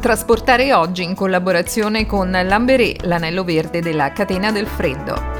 Trasportare oggi in collaborazione con Lamberé, l'anello verde della catena del freddo.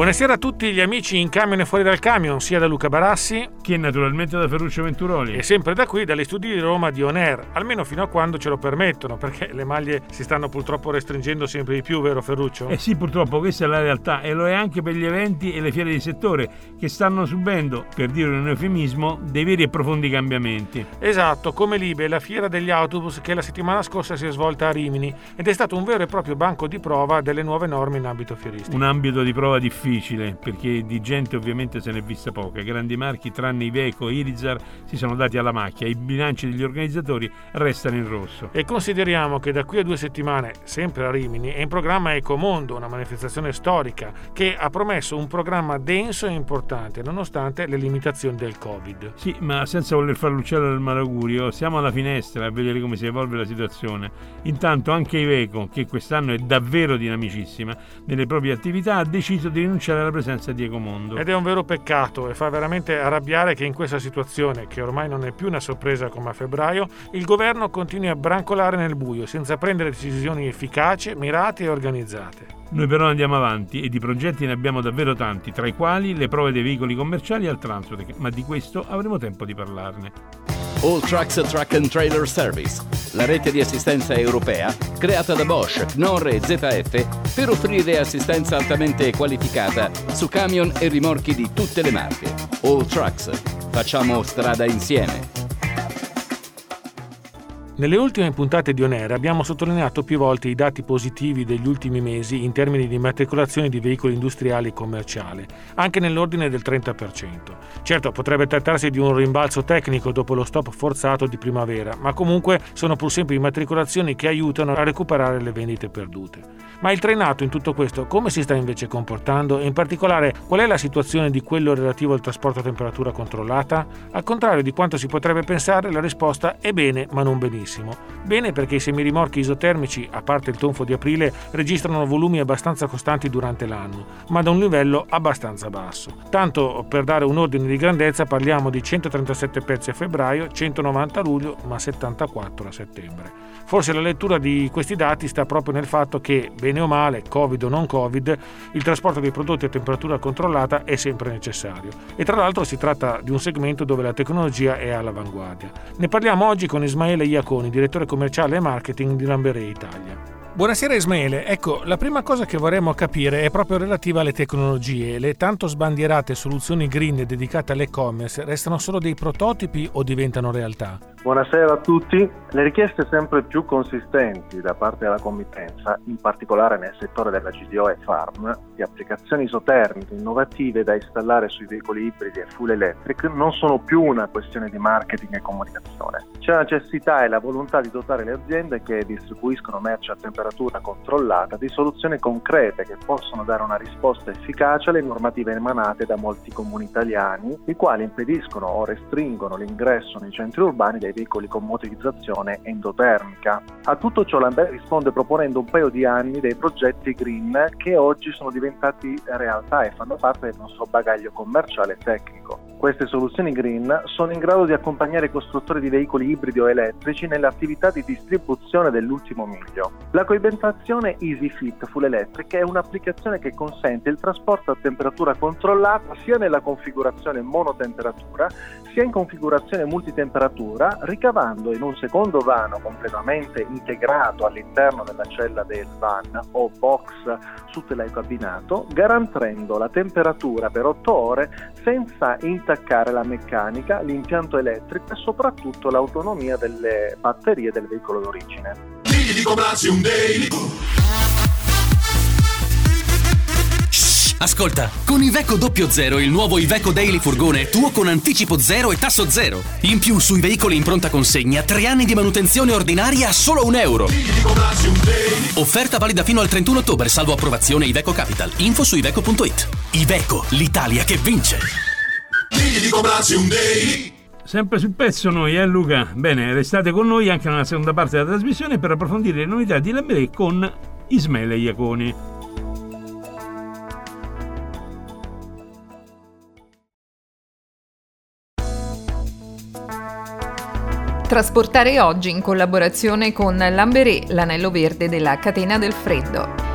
Buonasera a tutti gli amici in camion e fuori dal camion, sia da Luca Barassi che naturalmente da Ferruccio Venturoli e sempre da qui dagli studi di Roma di On Air, almeno fino a quando ce lo permettono, perché le maglie si stanno purtroppo restringendo sempre di più, vero Ferruccio? Eh sì, purtroppo questa è la realtà e lo è anche per gli eventi e le fiere di settore che stanno subendo, per dire un eufemismo, dei veri e profondi cambiamenti. Esatto, come Libe, la fiera degli autobus che la settimana scorsa si è svolta a Rimini ed è stato un vero e proprio banco di prova delle nuove norme in ambito fieristico. Un ambito di prova difficile difficile perché di gente ovviamente se ne è vista poca. Grandi marchi tranne Iveco e Irizar si sono dati alla macchia, i bilanci degli organizzatori restano in rosso. E consideriamo che da qui a due settimane, sempre a Rimini, è in programma Ecomondo, una manifestazione storica che ha promesso un programma denso e importante nonostante le limitazioni del Covid. Sì, ma senza voler fare l'uccello del malaugurio, siamo alla finestra a vedere come si evolve la situazione. Intanto anche Iveco, che quest'anno è davvero dinamicissima nelle proprie attività, ha deciso di rinunciare alla presenza di Ecomondo. Ed è un vero peccato e fa veramente arrabbiare che in questa situazione, che ormai non è più una sorpresa come a febbraio, il governo continui a brancolare nel buio senza prendere decisioni efficaci, mirate e organizzate. Noi però andiamo avanti e di progetti ne abbiamo davvero tanti, tra i quali le prove dei veicoli commerciali al Transotec, ma di questo avremo tempo di parlarne. All Trucks Truck and Trailer Service, la rete di assistenza europea creata da Bosch, Knorr e ZF per offrire assistenza altamente qualificata su camion e rimorchi di tutte le marche. All Trucks, facciamo strada insieme. Nelle ultime puntate di Onera abbiamo sottolineato più volte i dati positivi degli ultimi mesi in termini di immatricolazione di veicoli industriali e commerciali, anche nell'ordine del 30%. Certo, potrebbe trattarsi di un rimbalzo tecnico dopo lo stop forzato di primavera, ma comunque sono pur sempre immatricolazioni che aiutano a recuperare le vendite perdute. Ma il trainato in tutto questo come si sta invece comportando e in particolare qual è la situazione di quello relativo al trasporto a temperatura controllata? Al contrario di quanto si potrebbe pensare, la risposta è bene, ma non benissimo. Bene perché i semirimorchi isotermici, a parte il tonfo di aprile, registrano volumi abbastanza costanti durante l'anno, ma da un livello abbastanza basso. Tanto per dare un ordine di grandezza parliamo di 137 pezzi a febbraio, 190 a luglio, ma 74 a settembre. Forse la lettura di questi dati sta proprio nel fatto che, bene o male, Covid o non Covid, il trasporto dei prodotti a temperatura controllata è sempre necessario. E tra l'altro si tratta di un segmento dove la tecnologia è all'avanguardia. Ne parliamo oggi con Ismaele Iaconi, direttore commerciale e marketing di Lamberé Italia. Buonasera Ismaele, ecco, la prima cosa che vorremmo capire è proprio relativa alle tecnologie. Le tanto sbandierate soluzioni green dedicate all'e-commerce restano solo dei prototipi o diventano realtà? Buonasera a tutti. Le richieste sempre più consistenti da parte della committenza, in particolare nel settore della GDO e Farm, di applicazioni isotermiche innovative da installare sui veicoli ibridi e full electric, non sono più una questione di marketing e comunicazione. C'è la necessità e la volontà di dotare le aziende che distribuiscono merce a temperatura controllata di soluzioni concrete che possono dare una risposta efficace alle normative emanate da molti comuni italiani, i quali impediscono o restringono l'ingresso nei centri urbani dei veicoli con motorizzazione endotermica. A tutto ciò Lambert risponde proponendo un paio di anni dei progetti green che oggi sono diventati realtà e fanno parte del nostro bagaglio commerciale e tecnico. Queste soluzioni green sono in grado di accompagnare i costruttori di veicoli ibridi o elettrici nelle attività di distribuzione dell'ultimo miglio. La coibentazione EasyFit Full Electric è un'applicazione che consente il trasporto a temperatura controllata sia nella configurazione monotemperatura sia in configurazione multitemperatura, ricavando in un secondo vano completamente integrato all'interno della cella del van o box su telecabinato, garantendo la temperatura per 8 ore senza intaccare la meccanica, l'impianto elettrico e soprattutto l'autonomia delle batterie del veicolo d'origine. Ascolta, con Iveco 00, il nuovo Iveco Daily Furgone, tuo con anticipo zero e tasso zero. In più sui veicoli in pronta consegna, tre anni di manutenzione ordinaria a solo un euro. Offerta valida fino al 31 ottobre, salvo approvazione Iveco Capital. Info su iveco.it. Iveco, l'Italia che vince. Digli di comprarsi un daily. Sempre sul pezzo noi, eh Luca? Bene, restate con noi anche nella seconda parte della trasmissione per approfondire le novità di Lamberé con Ismaele Iaconi. Trasportare oggi in collaborazione con Lamberé, l'anello verde della catena del freddo.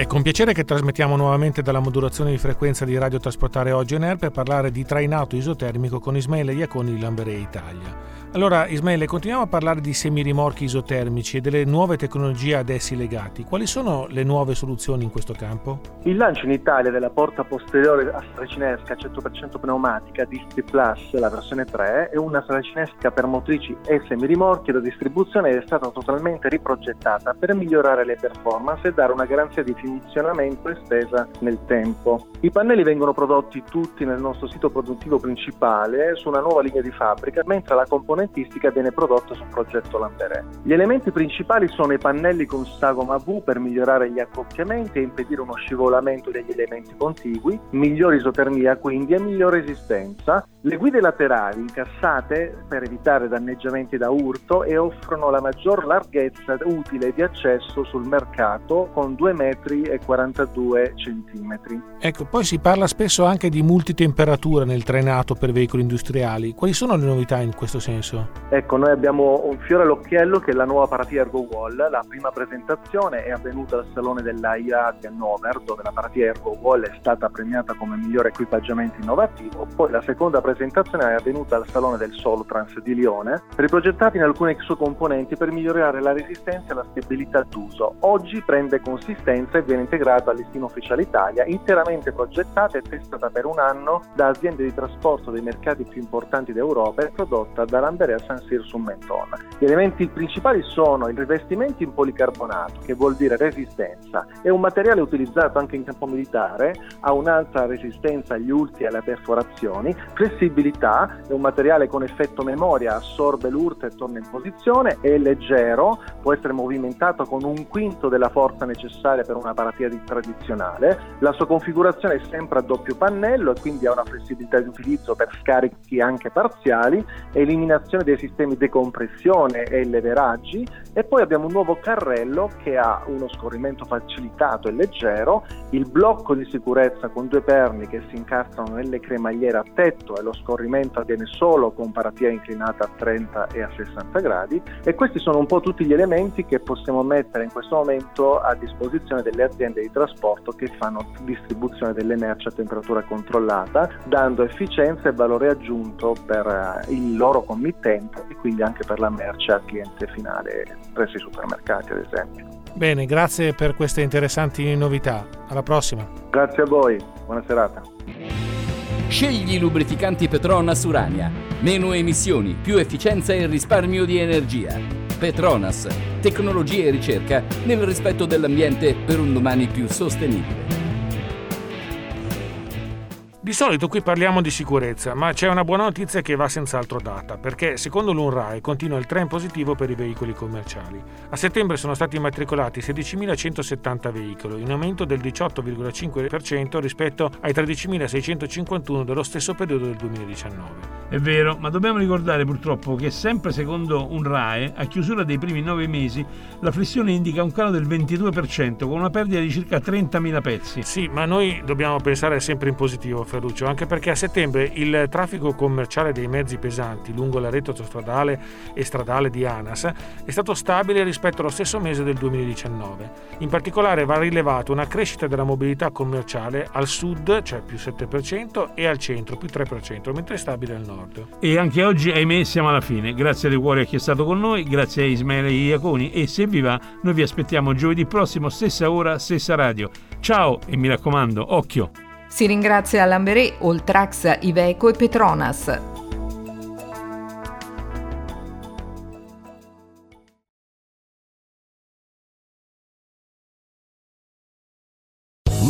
È con piacere che trasmettiamo nuovamente dalla modulazione di frequenza di Radio Trasportare Oggi on Air per parlare di trainato isotermico con Ismaele Iaconi di Lamberé Italia. Allora Ismaele, continuiamo a parlare di semirimorchi isotermici e delle nuove tecnologie ad essi legati. Quali sono le nuove soluzioni in questo campo? Il lancio in Italia della porta posteriore a saracinesca 100% pneumatica Distri Plus, la versione 3, è una saracinesca per motrici e semirimorchi da distribuzione è stata totalmente riprogettata per migliorare le performance e dare una garanzia di funzionamento estesa nel tempo. I pannelli vengono prodotti tutti nel nostro sito produttivo principale su una nuova linea di fabbrica, mentre la componentistica viene prodotta sul progetto Lamberé. Gli elementi principali sono i pannelli con sagoma V per migliorare gli accoppiamenti e impedire uno scivolamento degli elementi contigui, migliore isotermia quindi e migliore resistenza, le guide laterali incassate per evitare danneggiamenti da urto e offrono la maggior larghezza utile di accesso sul mercato con 2,42 metri 42 centimetri. Ecco, poi si parla spesso anche di multitemperatura nel trainato per veicoli industriali. Quali sono le novità in questo senso? Ecco, noi abbiamo un fiore all'occhiello che è la nuova paratia Ergo Wall. La prima presentazione è avvenuta al salone dell'AIA di Hannover, dove la paratia Ergo Wall è stata premiata come migliore equipaggiamento innovativo. Poi la seconda presentazione è avvenuta al salone del Solotrans di Lione, riprogettati in alcuni suoi componenti per migliorare la resistenza e la stabilità d'uso. Oggi prende consistenza e viene integrata al listino ufficiale Italia, interamente progettata e testata per un anno da aziende di trasporto dei mercati più importanti d'Europa e prodotta dalla andare a San Siro su Menton. Gli elementi principali sono il rivestimento in policarbonato, che vuol dire resistenza, è un materiale utilizzato anche in campo militare, ha un'alta resistenza agli urti e alle perforazioni, flessibilità, è un materiale con effetto memoria, assorbe l'urto e torna in posizione, è leggero, può essere movimentato con un quinto della forza necessaria per una paratia tradizionale, la sua configurazione è sempre a doppio pannello e quindi ha una flessibilità di utilizzo per scarichi anche parziali, eliminazione dei sistemi di compressione e leveraggi e poi abbiamo un nuovo carrello che ha uno scorrimento facilitato e leggero, il blocco di sicurezza con due perni che si incastrano nelle cremagliere a tetto e lo scorrimento avviene solo con paratia inclinata a 30 e a 60 gradi e questi sono un po' tutti gli elementi che possiamo mettere in questo momento a disposizione delle aziende di trasporto che fanno distribuzione delle merci a temperatura controllata dando efficienza e valore aggiunto per eh, il loro committente committente e quindi anche per la merce al cliente finale presso i supermercati ad esempio. Bene, grazie per queste interessanti novità. Alla prossima. Grazie a voi, buona serata. Scegli i lubrificanti Petronas Urania. Meno emissioni, più efficienza e risparmio di energia. Petronas, tecnologia e ricerca nel rispetto dell'ambiente per un domani più sostenibile. Di solito qui parliamo di sicurezza, ma c'è una buona notizia che va senz'altro data, perché secondo l'UNRAE continua il trend positivo per i veicoli commerciali. A settembre sono stati immatricolati 16.170 veicoli, in aumento del 18,5% rispetto ai 13.651 dello stesso periodo del 2019. È vero, ma dobbiamo ricordare purtroppo che sempre secondo UNRAE, a chiusura dei primi nove mesi, la flessione indica un calo del 22%, con una perdita di circa 30.000 pezzi. Sì, ma noi dobbiamo pensare sempre in positivo, Ferruccio, anche perché a settembre il traffico commerciale dei mezzi pesanti lungo la rete autostradale e stradale di ANAS è stato stabile rispetto allo stesso mese del 2019. In particolare va rilevato una crescita della mobilità commerciale al sud, cioè più 7%, e al centro, più 3%, mentre è stabile al nord. E anche oggi, ahimè, siamo alla fine. Grazie De Cuore a chi è stato con noi, grazie a Ismaele Iaconi e se vi va, noi vi aspettiamo giovedì prossimo, stessa ora, stessa radio. Ciao e mi raccomando, occhio! Si ringrazia Lamberé, Oltrax, Iveco e Petronas.